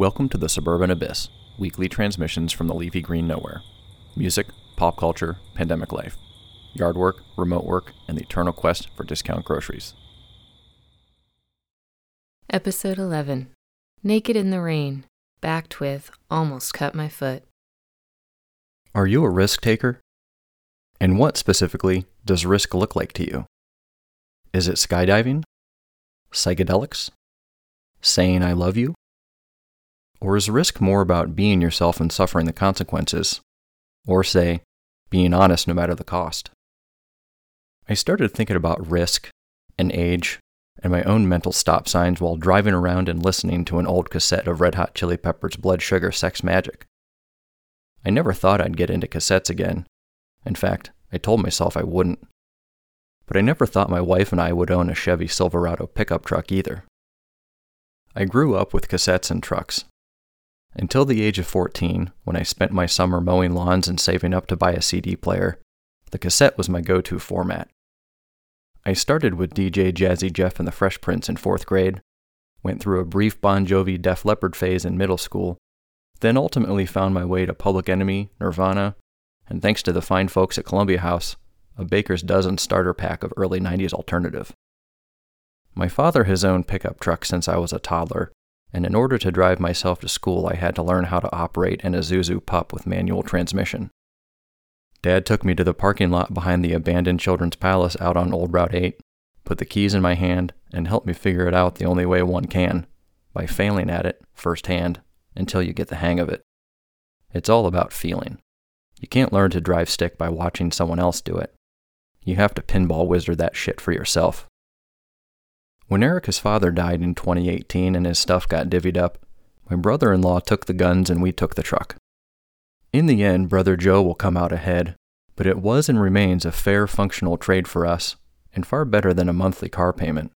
Welcome to the Suburban Abyss, weekly transmissions from the leafy green nowhere. Music, pop culture, pandemic life, yard work, remote work, and the eternal quest for discount groceries. Episode 11 Naked in the Rain, backed with Almost Cut My Foot. Are you a risk taker? And what specifically does risk look like to you? Is it skydiving? Psychedelics? Saying I love you? Or is risk more about being yourself and suffering the consequences? Or say, being honest no matter the cost? I started thinking about risk and age and my own mental stop signs while driving around and listening to an old cassette of Red Hot Chili Peppers' Blood Sugar Sex Magik. I never thought I'd get into cassettes again. In fact, I told myself I wouldn't. But I never thought my wife and I would own a Chevy Silverado pickup truck either. I grew up with cassettes and trucks. Until the age of 14, when I spent my summer mowing lawns and saving up to buy a CD player, the cassette was my go to format. I started with DJ Jazzy Jeff and the Fresh Prince in fourth grade, went through a brief Bon Jovi Def Leppard phase in middle school, then ultimately found my way to Public Enemy, Nirvana, and thanks to the fine folks at Columbia House, a Baker's Dozen starter pack of early 90s alternative. My father has owned pickup trucks since I was a toddler, and in order to drive myself to school, I had to learn how to operate an Isuzu pup with manual transmission. Dad took me to the parking lot behind the abandoned Children's Palace out on Old Route 8, put the keys in my hand, and helped me figure it out the only way one can by failing at it firsthand until you get the hang of it. It's all about feeling. You can't learn to drive stick by watching someone else do it. You have to pinball wizard that shit for yourself. When Erica's father died in 2018 and his stuff got divvied up, my brother in law took the guns and we took the truck. In the end, Brother Joe will come out ahead, but it was and remains a fair functional trade for us, and far better than a monthly car payment.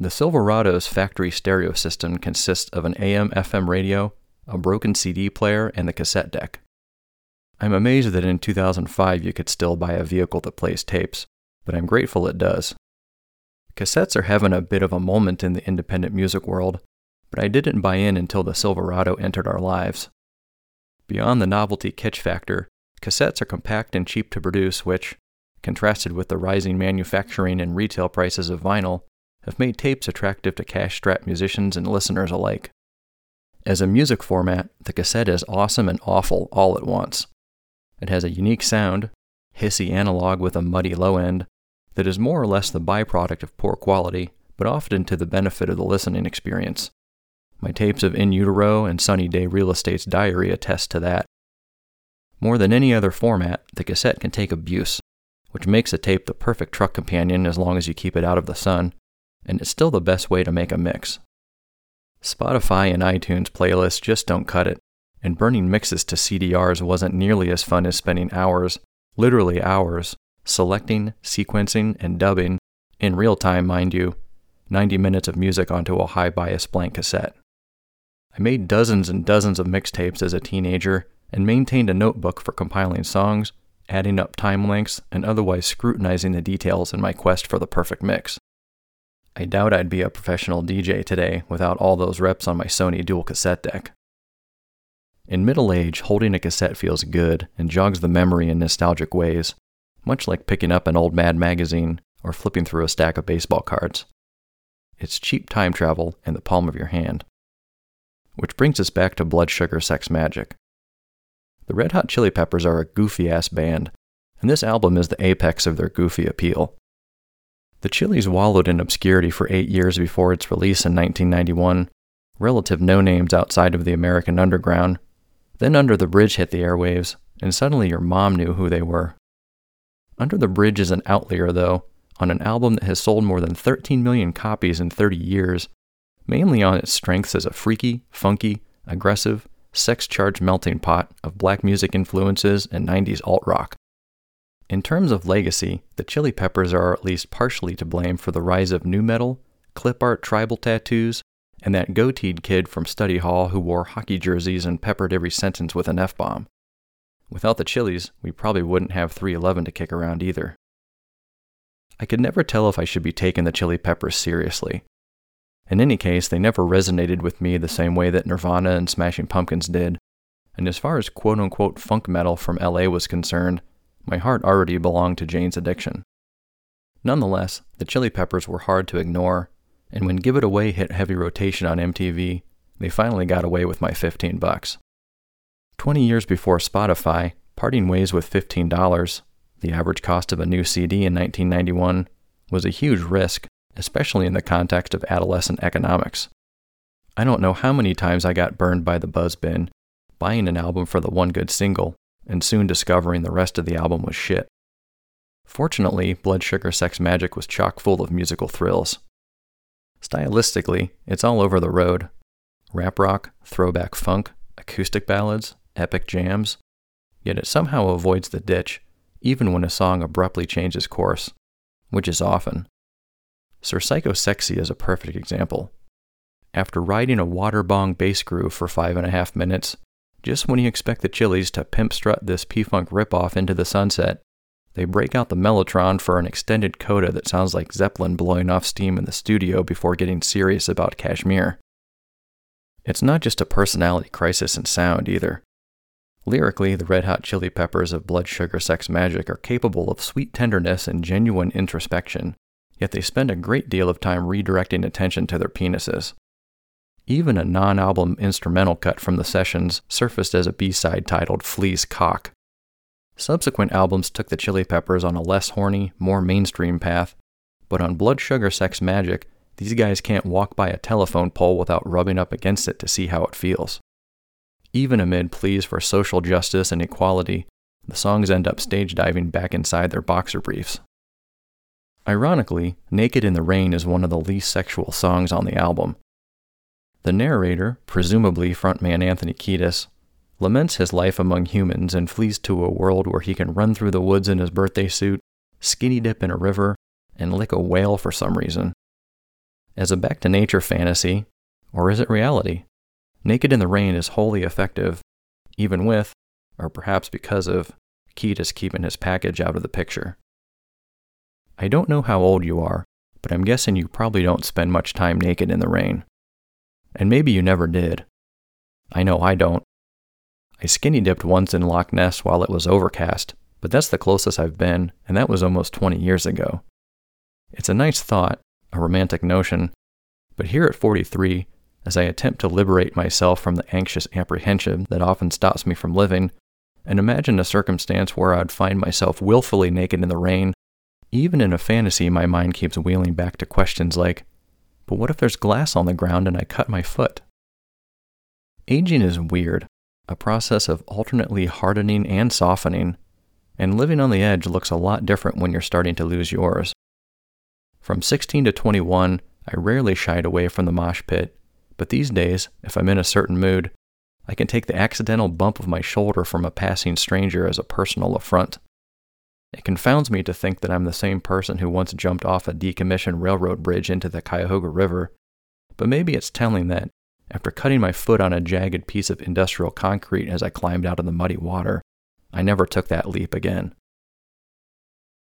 The Silverado's factory stereo system consists of an AM FM radio, a broken CD player, and the cassette deck. I'm amazed that in 2005 you could still buy a vehicle that plays tapes, but I'm grateful it does. Cassettes are having a bit of a moment in the independent music world, but I didn't buy in until the Silverado entered our lives. Beyond the novelty catch factor, cassettes are compact and cheap to produce, which, contrasted with the rising manufacturing and retail prices of vinyl, have made tapes attractive to cash strapped musicians and listeners alike. As a music format, the cassette is awesome and awful all at once. It has a unique sound, hissy analog with a muddy low end, that is more or less the byproduct of poor quality, but often to the benefit of the listening experience. My tapes of In Utero and Sunny Day Real Estate's Diary attest to that. More than any other format, the cassette can take abuse, which makes a tape the perfect truck companion as long as you keep it out of the sun, and it's still the best way to make a mix. Spotify and iTunes playlists just don't cut it, and burning mixes to CDRs wasn't nearly as fun as spending hours, literally hours, selecting, sequencing, and dubbing, in real time, mind you, 90 minutes of music onto a high bias blank cassette. I made dozens and dozens of mixtapes as a teenager and maintained a notebook for compiling songs, adding up time lengths, and otherwise scrutinizing the details in my quest for the perfect mix. I doubt I'd be a professional DJ today without all those reps on my Sony dual cassette deck. In middle age, holding a cassette feels good and jogs the memory in nostalgic ways, much like picking up an old Mad magazine or flipping through a stack of baseball cards. It's cheap time travel in the palm of your hand. Which brings us back to Blood Sugar Sex Magik. The Red Hot Chili Peppers are a goofy ass band, and this album is the apex of their goofy appeal. The Chili's wallowed in obscurity for eight years before its release in 1991, relative no names outside of the American underground. Then Under the Bridge hit the airwaves, and suddenly your mom knew who they were. Under the Bridge is an outlier, though, on an album that has sold more than 13 million copies in 30 years mainly on its strengths as a freaky, funky, aggressive, sex charged melting pot of black music influences and 90s alt rock. In terms of legacy, the Chili Peppers are at least partially to blame for the rise of nu metal, clip art tribal tattoos, and that goateed kid from study hall who wore hockey jerseys and peppered every sentence with an F bomb. Without the Chili's, we probably wouldn't have 311 to kick around either. I could never tell if I should be taking the Chili Peppers seriously. In any case, they never resonated with me the same way that Nirvana and Smashing Pumpkins did. And as far as quote unquote funk metal from LA was concerned, my heart already belonged to Jane's Addiction. Nonetheless, the Chili Peppers were hard to ignore, and when Give It Away hit heavy rotation on MTV, they finally got away with my 15 bucks. 20 years before Spotify, parting ways with $15, the average cost of a new CD in 1991, was a huge risk, especially in the context of adolescent economics. I don't know how many times I got burned by the buzz bin, buying an album for the one good single, and soon discovering the rest of the album was shit. Fortunately, Blood Sugar Sex Magik was chock full of musical thrills. Stylistically, it's all over the road rap rock, throwback funk, acoustic ballads, epic jams, yet it somehow avoids the ditch, even when a song abruptly changes course, which is often. Sir Psycho Sexy is a perfect example. After riding a water bong bass groove for five and a half minutes, just when you expect the Chili's to pimp strut this P Funk ripoff into the sunset, they break out the Mellotron for an extended coda that sounds like Zeppelin blowing off steam in the studio before getting serious about Kashmir. It's not just a personality crisis in sound either. Lyrically, the Red Hot Chili Peppers of Blood Sugar Sex Magik are capable of sweet tenderness and genuine introspection, yet they spend a great deal of time redirecting attention to their penises. Even a non album instrumental cut from the sessions surfaced as a B side titled Flea's Cock. Subsequent albums took the Chili Peppers on a less horny, more mainstream path, but on Blood Sugar Sex Magik, these guys can't walk by a telephone pole without rubbing up against it to see how it feels. Even amid pleas for social justice and equality, the songs end up stage diving back inside their boxer briefs. Ironically, Naked in the Rain is one of the least sexual songs on the album. The narrator, presumably frontman Anthony Kiedis, laments his life among humans and flees to a world where he can run through the woods in his birthday suit, skinny dip in a river, and lick a whale for some reason. As a back to nature fantasy, or is it reality? Naked in the Rain is wholly effective, even with, or perhaps because of, Kiedis keeping his package out of the picture. I don't know how old you are, but I'm guessing you probably don't spend much time naked in the rain. And maybe you never did. I know I don't, I skinny dipped once in Loch Ness while it was overcast, but that's the closest I've been, and that was almost 20 years ago. It's a nice thought, a romantic notion, but here at 43, as I attempt to liberate myself from the anxious apprehension that often stops me from living, and imagine a circumstance where I'd find myself willfully naked in the rain, even in a fantasy, my mind keeps wheeling back to questions like, but what if there's glass on the ground and I cut my foot? Aging is weird a process of alternately hardening and softening, and living on the edge looks a lot different when you're starting to lose yours. From 16 to 21, I rarely shied away from the mosh pit, but these days, if I'm in a certain mood, I can take the accidental bump of my shoulder from a passing stranger as a personal affront. It confounds me to think that I'm the same person who once jumped off a decommissioned railroad bridge into the Cuyahoga River, but maybe it's telling that, after cutting my foot on a jagged piece of industrial concrete as I climbed out of the muddy water, I never took that leap again.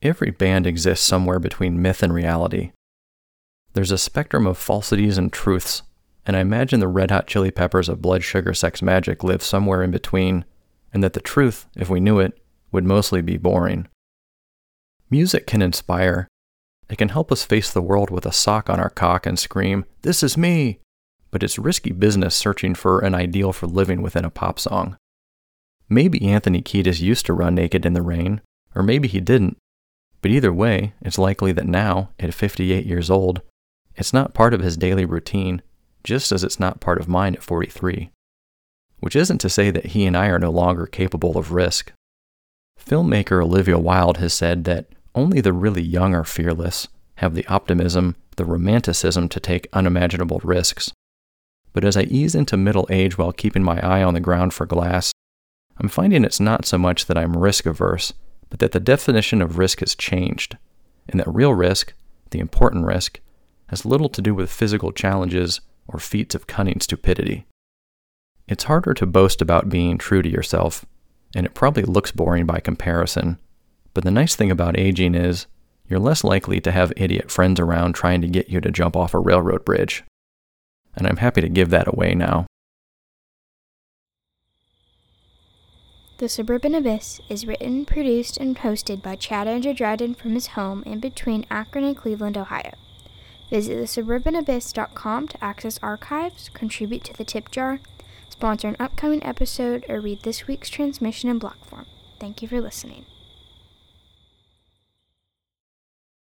Every band exists somewhere between myth and reality. There's a spectrum of falsities and truths, and I imagine the Red Hot Chili Peppers of Blood Sugar Sex Magik live somewhere in between, and that the truth, if we knew it, would mostly be boring. Music can inspire. It can help us face the world with a sock on our cock and scream, This is me! but it's risky business searching for an ideal for living within a pop song. Maybe Anthony Kiedis used to run naked in the rain, or maybe he didn't, but either way, it's likely that now, at 58 years old, it's not part of his daily routine, just as it's not part of mine at 43. Which isn't to say that he and I are no longer capable of risk. Filmmaker Olivia Wilde has said that only the really young are fearless, have the optimism, the romanticism to take unimaginable risks, but as I ease into middle age while keeping my eye on the ground for glass, I'm finding it's not so much that I'm risk averse, but that the definition of risk has changed, and that real risk, the important risk, has little to do with physical challenges or feats of cunning stupidity. It's harder to boast about being true to yourself, and it probably looks boring by comparison, but the nice thing about aging is you're less likely to have idiot friends around trying to get you to jump off a railroad bridge. and I'm happy to give that away now. The Suburban Abyss is written, produced, and hosted by Chad Andrew Dryden from his home in between Akron and Cleveland, Ohio. Visit thesuburbanabyss.com to access archives, contribute to the tip jar, sponsor an upcoming episode, or read this week's transmission in block form. Thank you for listening.